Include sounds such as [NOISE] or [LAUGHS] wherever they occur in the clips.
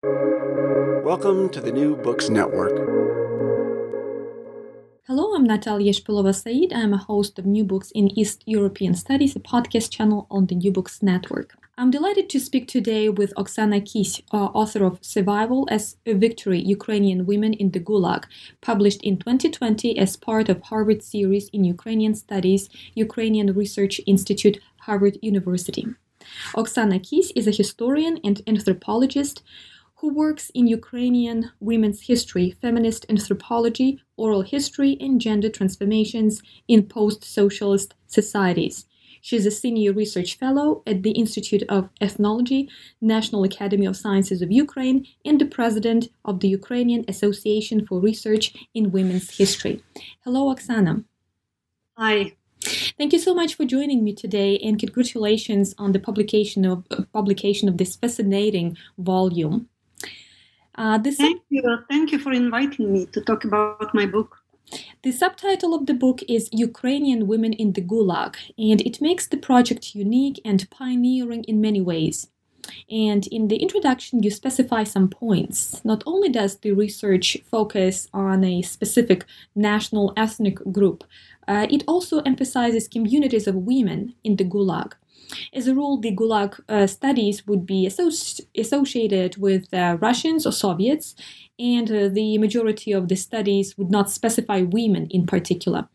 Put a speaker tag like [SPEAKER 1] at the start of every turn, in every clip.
[SPEAKER 1] Welcome to the New Books Network.
[SPEAKER 2] Hello, I'm Natalia Shpilova Said. I'm a host of New Books in East European Studies, a podcast channel on the New Books Network. I'm delighted to speak today with Oksana Kis, uh, author of Survival as a Victory Ukrainian Women in the Gulag, published in 2020 as part of Harvard series in Ukrainian Studies, Ukrainian Research Institute, Harvard University. Oksana Kis is a historian and anthropologist who works in Ukrainian women's history, feminist anthropology, oral history, and gender transformations in post socialist societies. She is a senior research fellow at the Institute of Ethnology, National Academy of Sciences of Ukraine, and the president of the Ukrainian Association for Research in Women's History. Hello, Oksana.
[SPEAKER 3] Hi.
[SPEAKER 2] Thank you so much for joining me today, and congratulations on the publication of uh, publication of this fascinating volume.
[SPEAKER 3] Uh, this Thank you. Thank you for inviting me to talk about my book.
[SPEAKER 2] The subtitle of the book is Ukrainian Women in the Gulag, and it makes the project unique and pioneering in many ways. And in the introduction, you specify some points. Not only does the research focus on a specific national ethnic group, uh, it also emphasizes communities of women in the Gulag. As a rule, the Gulag uh, studies would be associ- associated with uh, Russians or Soviets, and uh, the majority of the studies would not specify women in particular.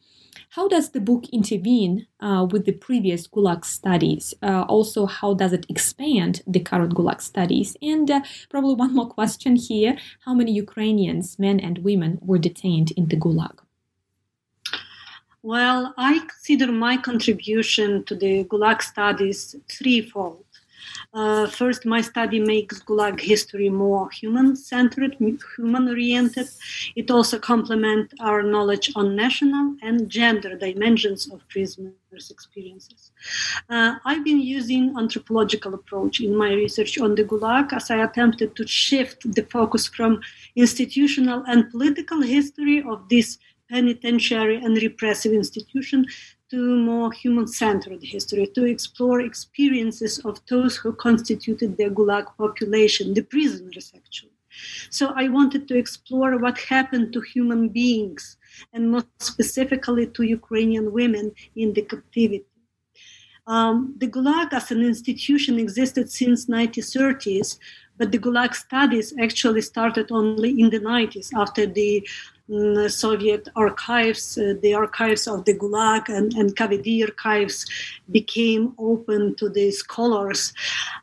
[SPEAKER 2] How does the book intervene uh, with the previous Gulag studies? Uh, also, how does it expand the current Gulag studies? And uh, probably one more question here how many Ukrainians, men and women, were detained in the Gulag?
[SPEAKER 3] Well, I consider my contribution to the Gulag studies threefold. Uh, first, my study makes Gulag history more human-centered, human-oriented. It also complements our knowledge on national and gender dimensions of prisoners' experiences. Uh, I've been using anthropological approach in my research on the Gulag as I attempted to shift the focus from institutional and political history of this penitentiary and repressive institution to more human centered history, to explore experiences of those who constituted the Gulag population, the prisoners actually. So I wanted to explore what happened to human beings and more specifically to Ukrainian women in the captivity. Um, the Gulag as an institution existed since 1930s, but the Gulag studies actually started only in the 90s after the Soviet archives, uh, the archives of the Gulag and, and NKVD archives became open to the scholars.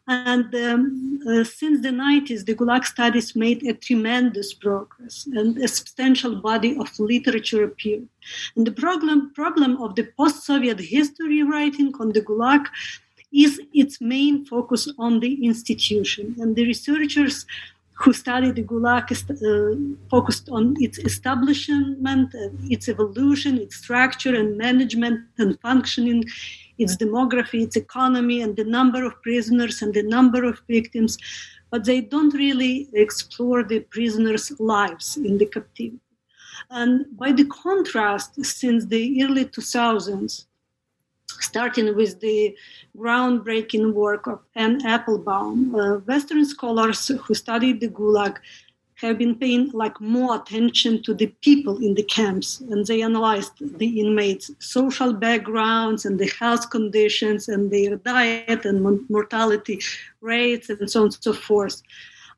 [SPEAKER 3] And um, uh, since the 90s, the Gulag studies made a tremendous progress and a substantial body of literature appeared. And the problem, problem of the post Soviet history writing on the Gulag is its main focus on the institution. And the researchers who studied the Gulag uh, focused on its establishment, uh, its evolution, its structure and management and functioning, its demography, its economy, and the number of prisoners and the number of victims. But they don't really explore the prisoners' lives in the captivity. And by the contrast, since the early 2000s, starting with the groundbreaking work of Anne Applebaum. Uh, Western scholars who studied the Gulag have been paying like more attention to the people in the camps and they analyzed the inmates social backgrounds and the health conditions and their diet and mortality rates and so on and so forth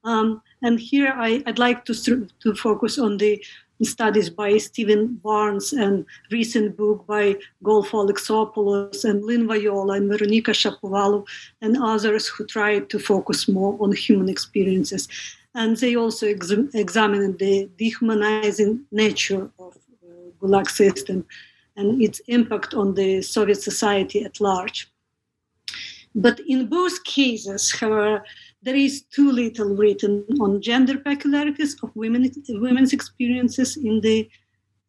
[SPEAKER 3] um, and here I, would like to, to focus on the studies by Stephen Barnes and recent book by Golfo Alexopoulos and Lynn Viola and Veronika Shapovalov and others who try to focus more on human experiences. And they also ex- examine the dehumanizing nature of uh, Gulag system and its impact on the Soviet society at large. But in both cases, however, there is too little written on gender peculiarities of women, women's experiences in the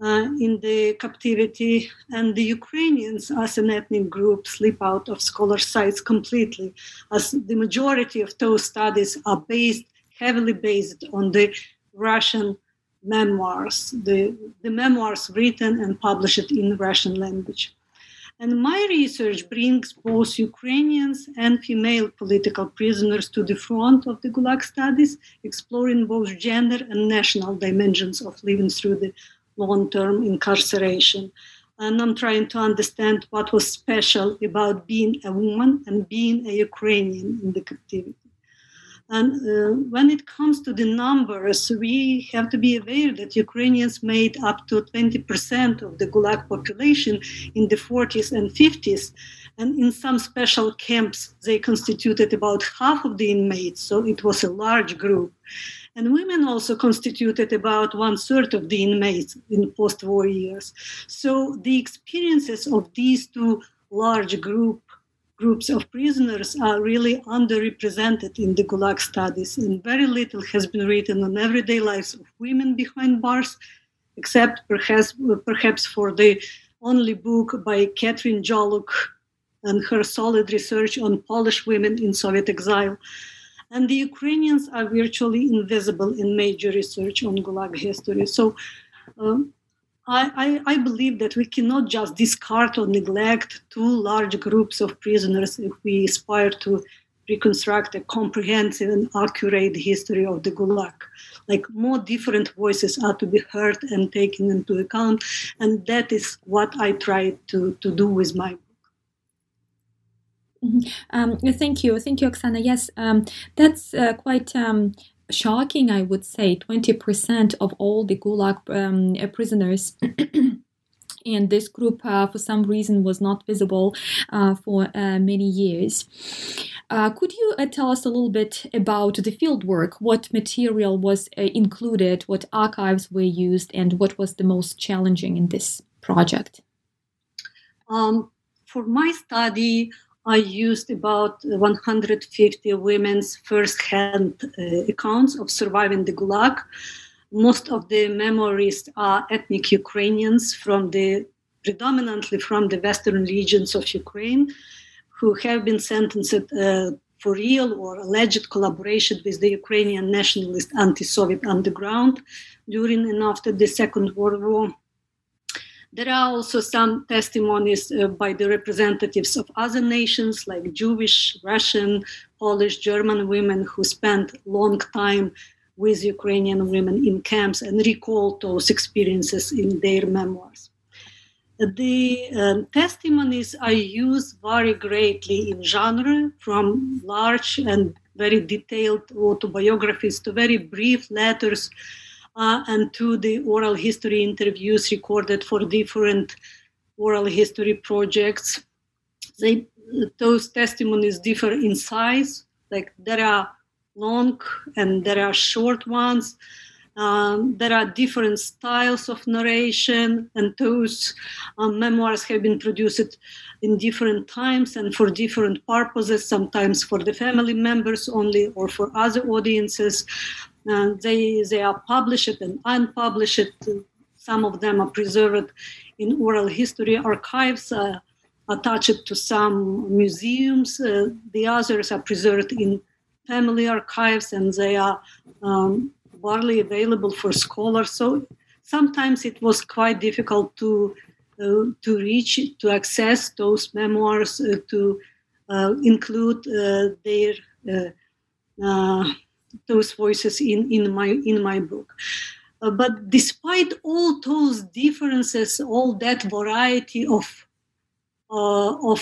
[SPEAKER 3] uh, in the captivity, and the Ukrainians as an ethnic group slip out of scholar sights completely, as the majority of those studies are based heavily based on the Russian memoirs, the, the memoirs written and published in Russian language. And my research brings both Ukrainians and female political prisoners to the front of the Gulag studies, exploring both gender and national dimensions of living through the long term incarceration. And I'm trying to understand what was special about being a woman and being a Ukrainian in the captivity. And uh, when it comes to the numbers, we have to be aware that Ukrainians made up to 20% of the Gulag population in the 40s and 50s. And in some special camps, they constituted about half of the inmates, so it was a large group. And women also constituted about one third of the inmates in post war years. So the experiences of these two large groups groups of prisoners are really underrepresented in the Gulag studies, and very little has been written on everyday lives of women behind bars, except perhaps, perhaps for the only book by Katrin Jolluck and her solid research on Polish women in Soviet exile. And the Ukrainians are virtually invisible in major research on Gulag history. So um, I, I, I, believe that we cannot just discard or neglect two large groups of prisoners if we aspire to reconstruct a comprehensive and accurate history of the Gulag. Like more different voices are to be heard and taken into account, and that is what I try to, to do with my book.
[SPEAKER 2] Mm-hmm. Um, thank you, thank you, Oksana. Yes, um, that's uh, quite um, shocking, I would say, 20% of all the Gulag um, uh, prisoners. [CLEARS THROAT] and this group, uh, for some reason, was not visible uh, for uh, many years. Uh, could you uh, tell us a little bit about the fieldwork? What material was included? What archives were used? And what was the most challenging in this project?
[SPEAKER 3] Um, for my study, I used about 150 women's first-hand uh, accounts of surviving the Gulag. Most of the memoirs are ethnic Ukrainians from the predominantly from the western regions of Ukraine, who have been sentenced uh, for real or alleged collaboration with the Ukrainian nationalist anti-Soviet underground during and after the Second World War. There are also some testimonies uh, by the representatives of other nations like Jewish, Russian, Polish, German women who spent long time with Ukrainian women in camps and recall those experiences in their memoirs. The uh, testimonies are used vary greatly in genre, from large and very detailed autobiographies to very brief letters uh, and to the oral history interviews recorded for different oral history projects. They, those testimonies differ in size, like there are long and there are short ones. Um, there are different styles of narration, and those um, memoirs have been produced in different times and for different purposes, sometimes for the family members only or for other audiences. Uh, they, they are published and unpublished. Some of them are preserved in oral history archives, uh, attached to some museums. Uh, the others are preserved in family archives and they are um, widely available for scholars. So sometimes it was quite difficult to uh, to reach, to access those memoirs, uh, to uh, include their those voices in, in my in my book. Uh, but despite all those differences, all that variety of uh, of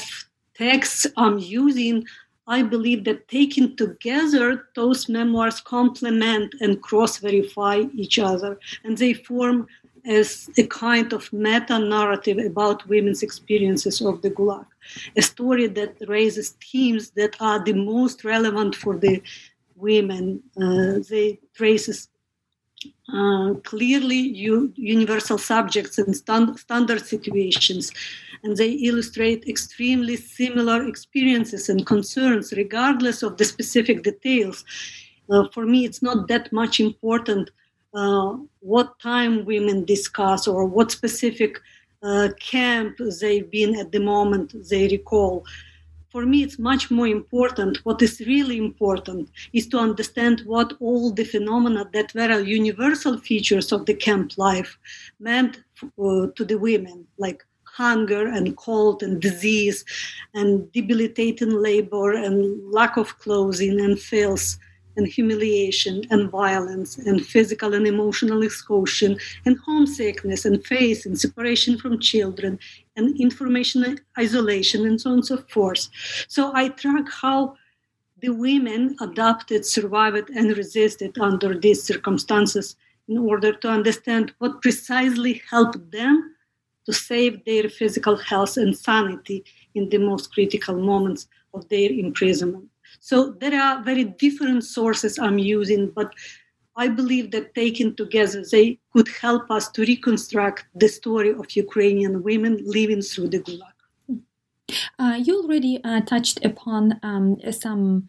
[SPEAKER 3] texts I'm using, I believe that taken together, those memoirs complement and cross verify each other, and they form as a kind of meta narrative about women's experiences of the Gulag, a story that raises themes that are the most relevant for the women. Uh, they traces uh, clearly u- universal subjects and stand- standard situations, and they illustrate extremely similar experiences and concerns, regardless of the specific details. Uh, for me, it's not that much important uh, what time women discuss or what specific uh, camp they've been at the moment they recall for me it's much more important what is really important is to understand what all the phenomena that were universal features of the camp life meant uh, to the women like hunger and cold and disease and debilitating labor and lack of clothing and filth and humiliation and violence and physical and emotional exhaustion and homesickness and faith and separation from children and information isolation and so on and so forth. So I track how the women adapted, survived, and resisted under these circumstances in order to understand what precisely helped them to save their physical health and sanity in the most critical moments of their imprisonment. So there are very different sources I'm using, but I believe that taken together, they could help us to reconstruct the story of Ukrainian women living through the Gulag.
[SPEAKER 2] Uh, you already uh, touched upon um, some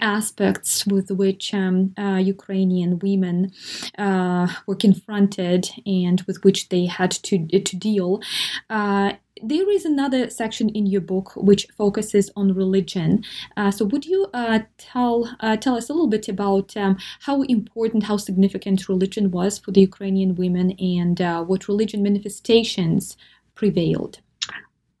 [SPEAKER 2] aspects with which um, uh, Ukrainian women uh, were confronted and with which they had to to deal. Uh, there is another section in your book which focuses on religion. Uh, so, would you uh, tell uh, tell us a little bit about um, how important, how significant religion was for the Ukrainian women, and what religion manifestations prevailed?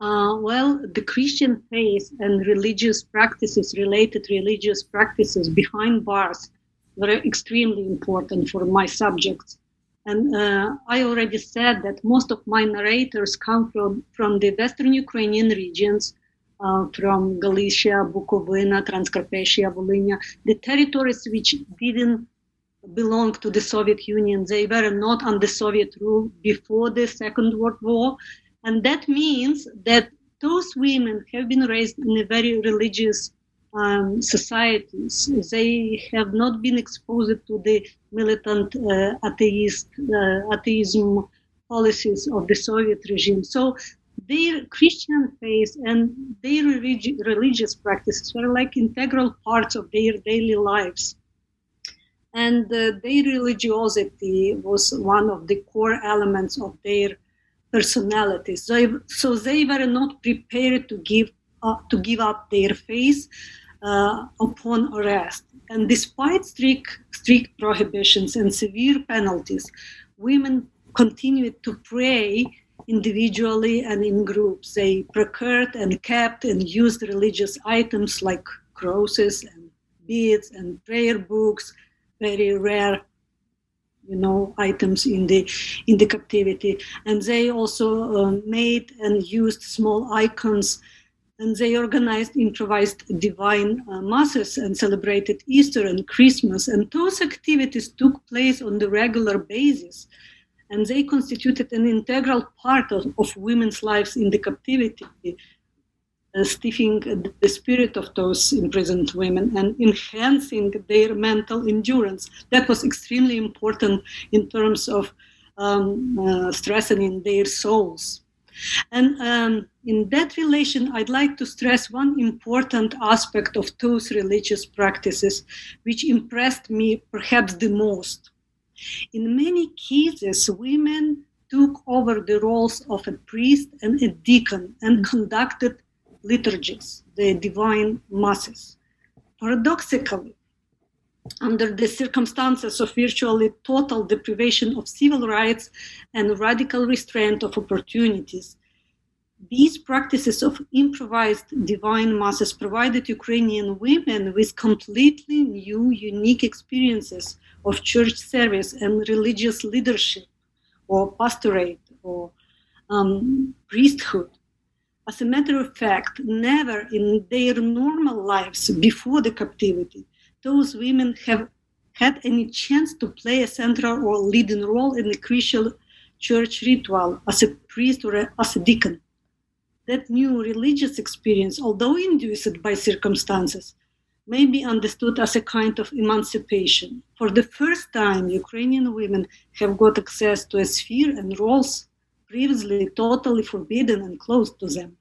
[SPEAKER 3] Uh, well, the Christian faith and religious practices, related religious practices behind bars, were extremely important for my subjects. And uh, I already said that most of my narrators come from, from the Western Ukrainian regions, uh, from Galicia, Bukovina, Transcarpathia, Volhynia, the territories which didn't belong to the Soviet Union. They were not under Soviet rule before the Second World War. And that means that those women have been raised in a very religious um, societies. They have not been exposed to the militant uh, atheist uh, atheism policies of the Soviet regime. So their Christian faith and their religi- religious practices were like integral parts of their daily lives. And uh, their religiosity was one of the core elements of their personalities. So, so they were not prepared to give up, to give up their faith uh, upon arrest. And despite strict, strict prohibitions and severe penalties, women continued to pray individually and in groups. They procured and kept and used religious items like crosses and beads and prayer books, very rare you know items in the in the captivity and they also uh, made and used small icons and they organized improvised divine uh, masses and celebrated Easter and Christmas. And those activities took place on the regular basis. And they constituted an integral part of, of women's lives in the captivity, uh, stiffing the spirit of those imprisoned women and enhancing their mental endurance. That was extremely important in terms of um, uh, strengthening their souls. And um, in that relation, I'd like to stress one important aspect of those religious practices, which impressed me perhaps the most. In many cases, women took over the roles of a priest and a deacon and conducted liturgies, the divine masses. Paradoxically, under the circumstances of virtually total deprivation of civil rights and radical restraint of opportunities. These practices of improvised divine masses provided Ukrainian women with completely new, unique experiences of church service and religious leadership, or pastorate, or um, priesthood. As a matter of fact, never in their normal lives before the captivity those women have had any chance to play a central or leading role in the crucial church ritual as a priest or as a deacon. That new religious experience, although induced by circumstances, may be understood as a kind of emancipation. For the first time, Ukrainian women have got access to a sphere and roles previously totally forbidden and closed to them.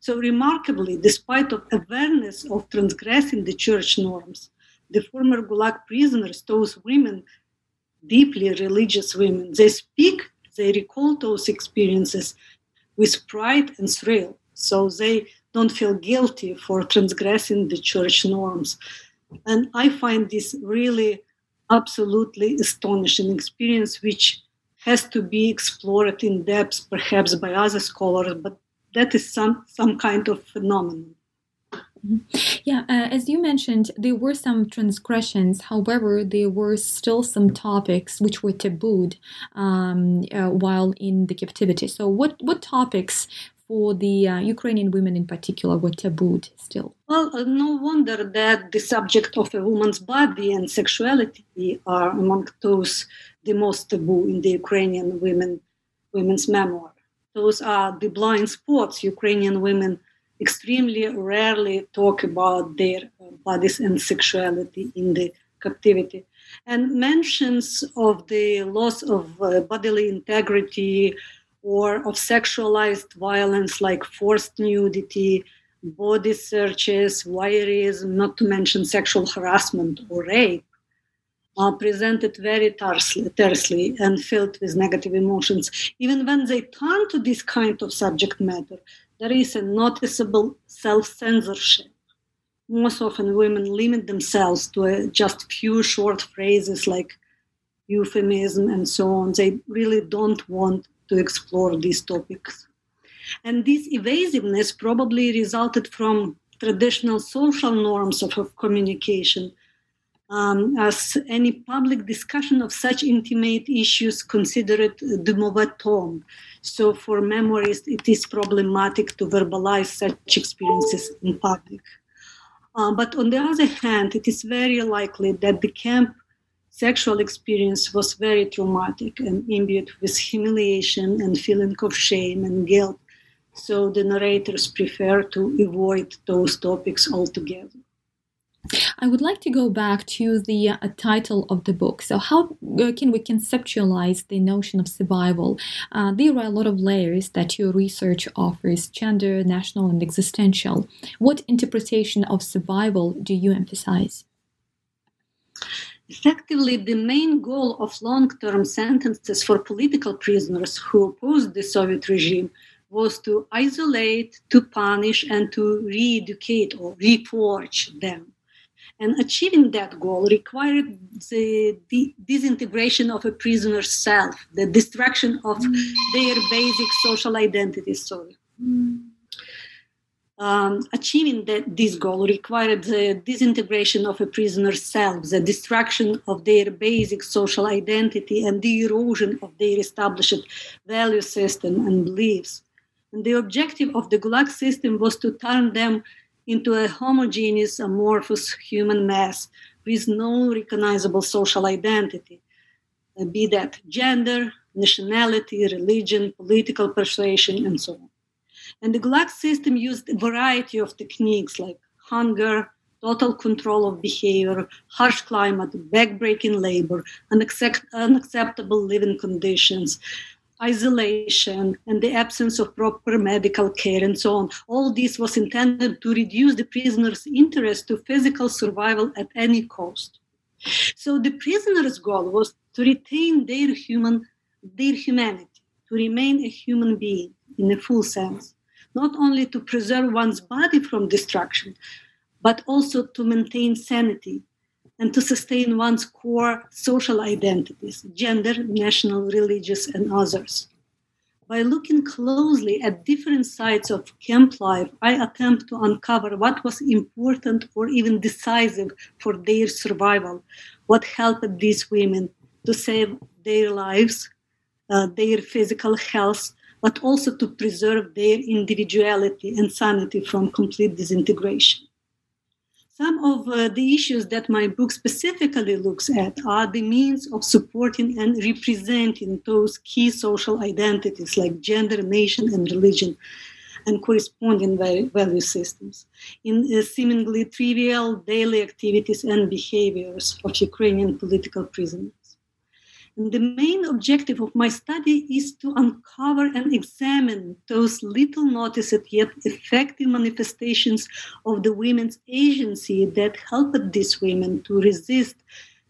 [SPEAKER 3] So remarkably, despite of awareness of transgressing the church norms, the former Gulag prisoners, those women, deeply religious women, they speak, they recall those experiences with pride and thrill. So they don't feel guilty for transgressing the church norms. And I find this really absolutely astonishing experience, which has to be explored in depth, perhaps by other scholars, but that is some, some kind of phenomenon.
[SPEAKER 2] Mm-hmm. Yeah, uh, as you mentioned, there were some transgressions. However, there were still some topics which were tabooed um, uh, while in the captivity. So, what what topics for the uh, Ukrainian women in particular were tabooed still?
[SPEAKER 3] Well, uh, no wonder that the subject of a woman's body and sexuality are among those the most taboo in the Ukrainian women women's memoir. Those are the blind spots Ukrainian women extremely rarely talk about their uh, bodies and sexuality in the captivity. And mentions of the loss of uh, bodily integrity or of sexualized violence like forced nudity, body searches, voyeurism, not to mention sexual harassment or rape, are presented very tersely, tersely and filled with negative emotions. Even when they turn to this kind of subject matter, there is a noticeable self censorship. Most often, women limit themselves to uh, a, just few short phrases like euphemism and so on. They really don't want to explore these topics. And this evasiveness probably resulted from traditional social norms of, communication, um, as any public discussion of such intimate issues considered de mauvais ton, so for memoirists, it is problematic to verbalize such experiences in public. Uh, but on the other hand, it is very likely that the camp sexual experience was very traumatic and imbued with humiliation and feeling of shame and guilt. So the narrators prefer to avoid those topics altogether.
[SPEAKER 2] I would like to go back to the uh, title of the book. So, how uh, can we conceptualize the notion of survival? Uh, there are a lot of layers that your research offers gender, national, and existential. What interpretation of survival do you emphasize?
[SPEAKER 3] Effectively, the main goal of long term sentences for political prisoners who opposed the Soviet regime was to isolate, to punish, and to re educate or reforge them. And achieving that goal required the, the disintegration of a prisoner's self, the destruction of their basic social identity. Sorry. Um, achieving that, this goal required the disintegration of a prisoner's self, the destruction of their basic social identity, and the erosion of their established value system and beliefs. And the objective of the Gulag system was to turn them into a homogeneous, amorphous human mass with no recognizable social identity, uh, be that gender, nationality, religion, political persuasion, and so on. And the Gulag system used a variety of techniques like hunger, total control of behavior, harsh climate, backbreaking labor, unaccept- unacceptable living conditions, isolation and the absence of proper medical care and so on. All this was intended to reduce the prisoner's interest to physical survival at any cost. So the prisoner's goal was to retain their human, their humanity, to remain a human being in a full sense, not only to preserve one's body from destruction, but also to maintain sanity and to sustain one's core social identities gender, national, religious, and others. By looking closely at different sides of camp life, I attempt to uncover what was important or even decisive for their survival, what helped these women to save their lives, uh, their physical health, but also to preserve their individuality and sanity from complete disintegration. Some of uh, the issues that my book specifically looks at are the means of supporting and representing those key social identities like gender, nation, and religion, and corresponding value systems in uh, seemingly trivial daily activities and behaviors of Ukrainian political prisoners. And the main objective of my study is to uncover and examine those little noticed yet effective manifestations of the women's agency that helped these women to resist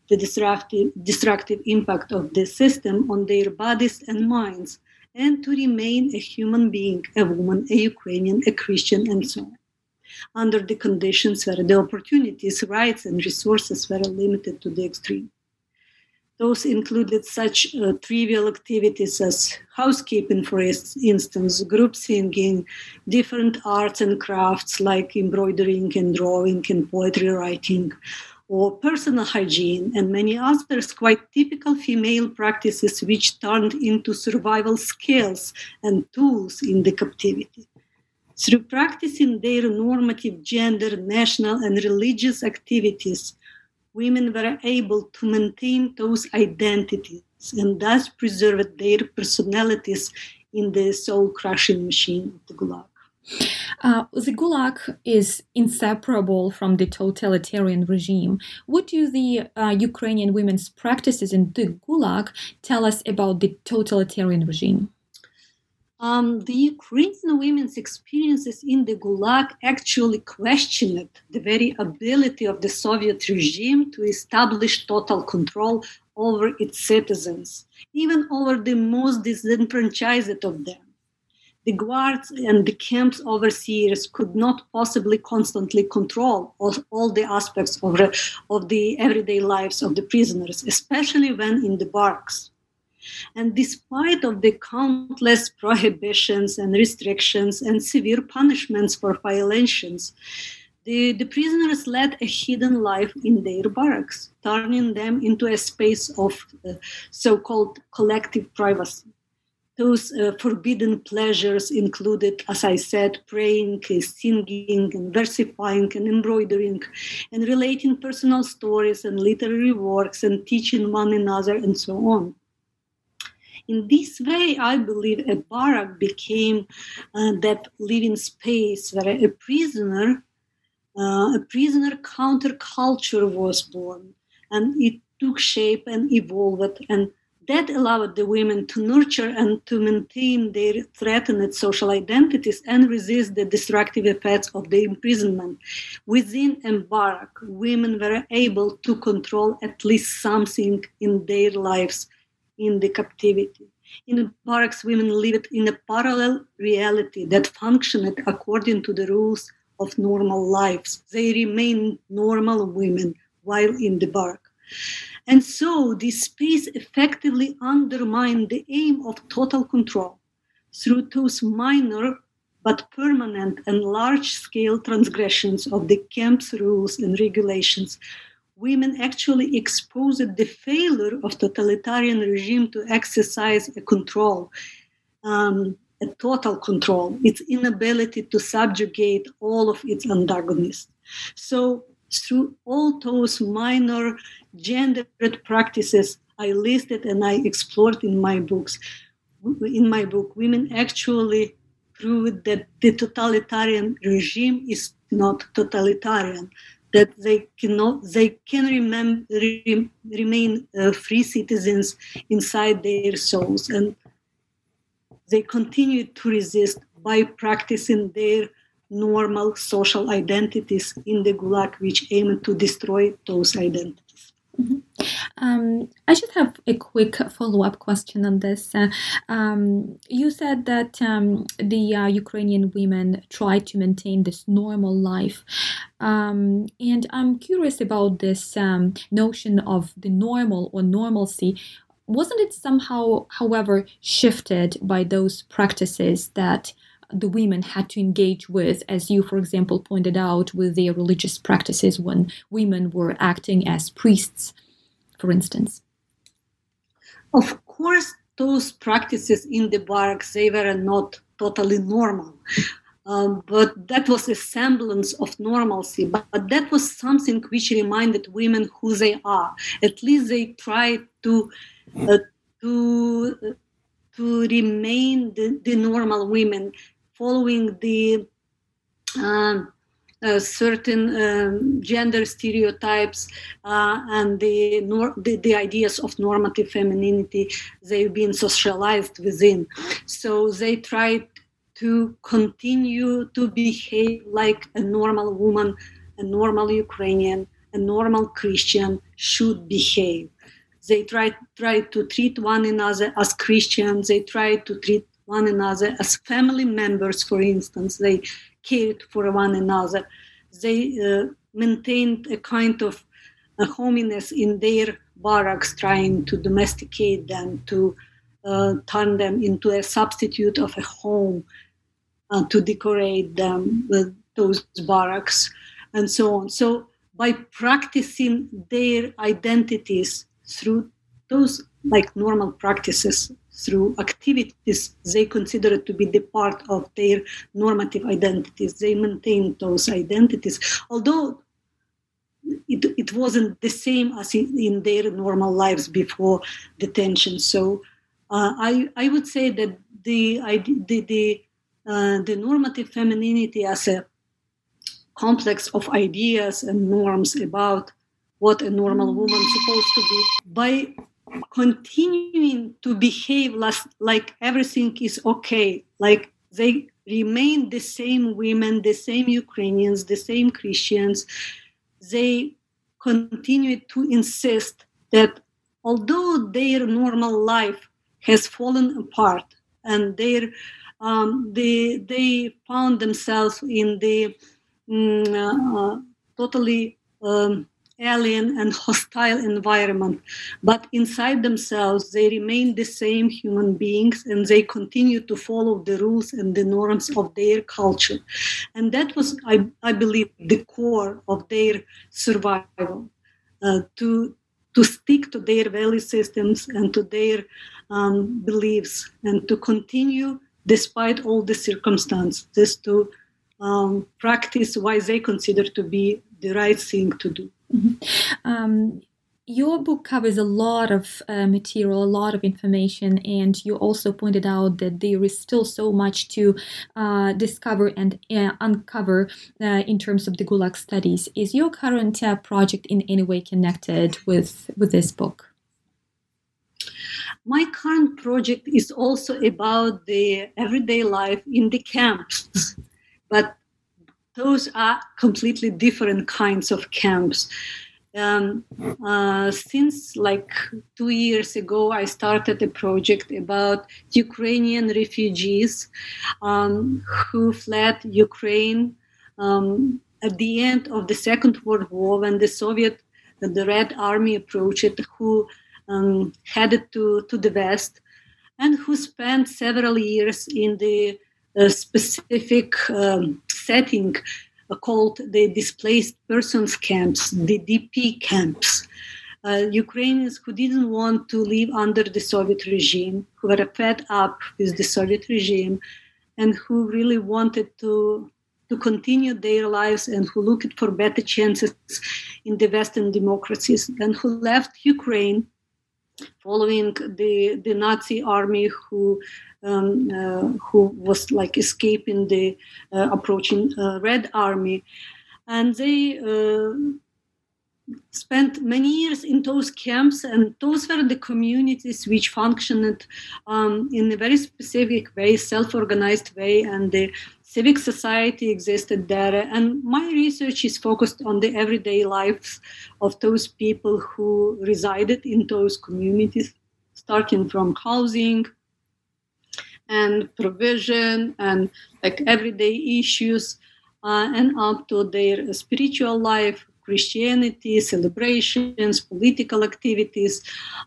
[SPEAKER 3] the destructive, destructive impact of the system on their bodies and minds and to remain a human being, a woman, a Ukrainian, a Christian, and so on, under the conditions where the opportunities, rights, and resources were limited to the extreme. Those included such uh, trivial activities as housekeeping, for instance, group singing, different arts and crafts like embroidering and drawing and poetry writing, or personal hygiene, and many others quite typical female practices which turned into survival skills and tools in the captivity. Through practicing their normative gender, national, and religious activities, women were able to maintain those identities and thus preserve their personalities in the soul crushing machine of the Gulag.
[SPEAKER 2] Uh, the Gulag is inseparable from the totalitarian regime. What do the uh, Ukrainian women's practices in the Gulag tell us about the totalitarian regime?
[SPEAKER 3] Um, the Ukrainian women's experiences in the Gulag actually questioned the very ability of the Soviet regime to establish total control over its citizens, even over the most disenfranchised of them. The guards and the camp's overseers could not possibly constantly control all, all the aspects of, of the everyday lives of the prisoners, especially when in the barracks. And despite of the countless [LAUGHS] prohibitions and restrictions and severe punishments for violations, the, the prisoners led a hidden life in their barracks, turning them into a space of uh, so called collective privacy. Those uh, forbidden pleasures included, as I said, praying, singing, and versifying, and embroidering, and relating personal stories and literary works, and teaching one another, and so on. In this way, I believe a barrack became uh, that living space where a prisoner, uh, a prisoner counterculture was born, and it took shape and evolved, and that allowed the women to nurture and to maintain their threatened social identities and resist the destructive effects of the imprisonment. Within a barrack, women were able to control at least something in their lives in the captivity. In the barracks, women lived in a parallel reality that functioned according to the rules of normal lives. They remained normal women while in the barrack. And so this space effectively undermined the aim of total control through those minor but permanent and large scale transgressions of the camp's rules and regulations women actually exposed the failure of totalitarian regime to exercise a control, um, a total control, its inability to subjugate all of its antagonists. So through all those minor gendered practices I listed and I explored in my books, in my book, women actually proved that the totalitarian regime is not totalitarian that they cannot they can remem- re- remain uh, free citizens inside their souls and they continue to resist by practicing their normal social identities in the gulag which aim to destroy those identities
[SPEAKER 2] mm-hmm. Um, I just have a quick follow up question on this. Uh, um, you said that um, the uh, Ukrainian women try to maintain this normal life. Um, and I'm curious about this um, notion of the normal or normalcy. Wasn't it somehow, however, shifted by those practices that the women had to engage with, as you, for example, pointed out, with their religious practices when women were acting as priests? For instance?
[SPEAKER 3] Of course, those practices in the barracks they were not totally normal. Um, but that was a semblance of normalcy. But, but, that was something which reminded women who they are. At least they tried to uh, to to remain the, the normal women, following the um, uh, certain um, gender stereotypes uh, and the, nor- the, the ideas of normative femininity they've been socialized within. So they tried to continue to behave like a normal woman, a normal Ukrainian, a normal Christian should behave. They tried, tried to treat one another as Christians. They tried to treat one another as family members, for instance. They cared for one another. They uh, maintained a kind of a hominess in their barracks, trying to domesticate them, to uh, turn them into a substitute of a home, uh, to decorate them with those barracks, and so on. So, by practicing their identities through those like normal practices, through activities they consider to be the part of their normative identities, they maintain those identities, although it, it wasn't the same as in, in their normal lives before detention. So uh, I, I would say that the, the, the, uh, the normative femininity as a complex of ideas and norms about what a normal woman supposed to be by continuing to behave like everything is okay. Like they remain the same women the same ukrainians the same christians. They continue to insist that although their normal life has fallen apart and their um, they they found themselves in the mm, uh, totally um, alien and hostile environment but inside themselves they remain the same human beings and they continue to follow the rules and the norms of their culture. And that was i, I believe the core of their survival uh, to to stick to their value systems and to their um, beliefs and to continue despite all the circumstances to um, practice what they consider to be the right thing to do
[SPEAKER 2] Mm-hmm. Um, your book covers a lot of uh, material, a lot of information, and you also pointed out that there is still so much to uh, discover and uh, uncover uh, in terms of the Gulag studies. Is your current uh, project in any way connected with with this book?
[SPEAKER 3] My current project is also about the everyday life in the camps, but those are completely different kinds of camps. Um, uh, since like two years ago, I started a project about Ukrainian refugees um, who fled Ukraine um, at the end of the Second World War when the Soviet, the Red Army approached, who um, headed to, to the West and who spent several years in the uh, specific um, setting called the displaced persons camps, the DP camps. Uh, Ukrainians who didn't want to live under the Soviet regime, who were fed up with the Soviet regime, and who really wanted to to continue their lives and who looked for better chances in the Western democracies, and who left Ukraine following the, the Nazi army who um, uh, who was like escaping the uh, approaching uh, Red Army, and they uh, spent many years in those camps, and those were the communities which functioned um, in a very specific way, self-organized way, and the civic society existed there. And my research is focused on the everyday lives of those people who resided in those communities, starting from housing and provision and like everyday issues uh, and up to their spiritual life christianity celebrations political activities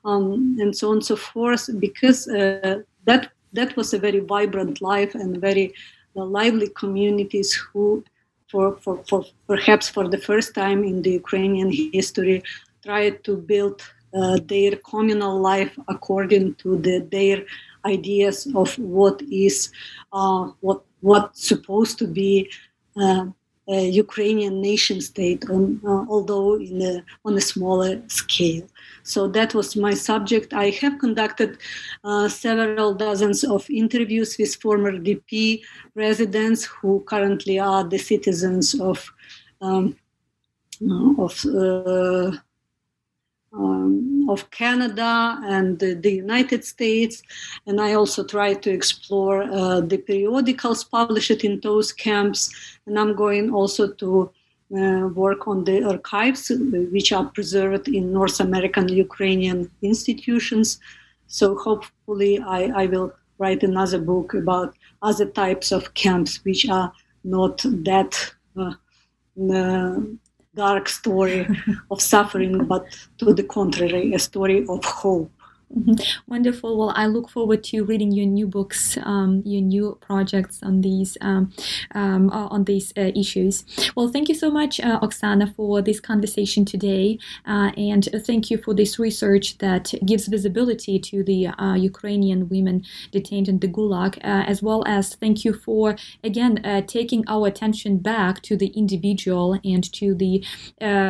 [SPEAKER 3] um, and so on and so forth because uh, that that was a very vibrant life and very uh, lively communities who for, for, for perhaps for the first time in the ukrainian history tried to build uh, their communal life according to the, their ideas of what is uh, what what's supposed to be uh, a Ukrainian nation state, on, uh, although in a, on a smaller scale. So that was my subject. I have conducted uh, several dozens of interviews with former DP residents who currently are the citizens of um, of uh, um, of Canada and the, the, United States. And I also try to explore uh, the periodicals published in those camps. And I'm going also to uh, work on the archives, which are preserved in North American Ukrainian institutions. So hopefully, I, I will write another book about other types of camps which are not that uh, uh dark story [LAUGHS] of suffering, but to the contrary, a story of hope.
[SPEAKER 2] Mm-hmm. Wonderful. Well, I look forward to reading your new books, um, your new projects on these um, um, uh, on these uh, issues. Well, thank you so much, uh, Oksana, for this conversation today, uh, and thank you for this research that gives visibility to the uh, Ukrainian women detained in the Gulag, uh, as well as thank you for again taking our attention back to the individual and to the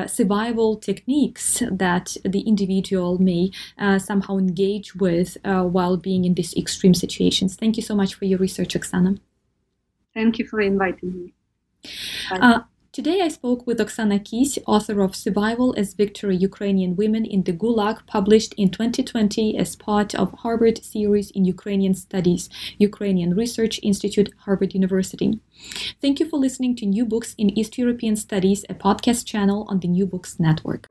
[SPEAKER 2] survival techniques that the individual may somehow engage with uh, while being in these extreme situations. Thank you so much for your research, Oksana.
[SPEAKER 3] Thank you for inviting me.
[SPEAKER 2] Uh, today I spoke with Oksana Kis, author of Survival as Victory Ukrainian Women in the Gulag, published in 2020 as part of Harvard series in Ukrainian Studies, Ukrainian Research Institute, Harvard University. Thank you for listening to New Books in East European Studies, a podcast channel on the New Books Network.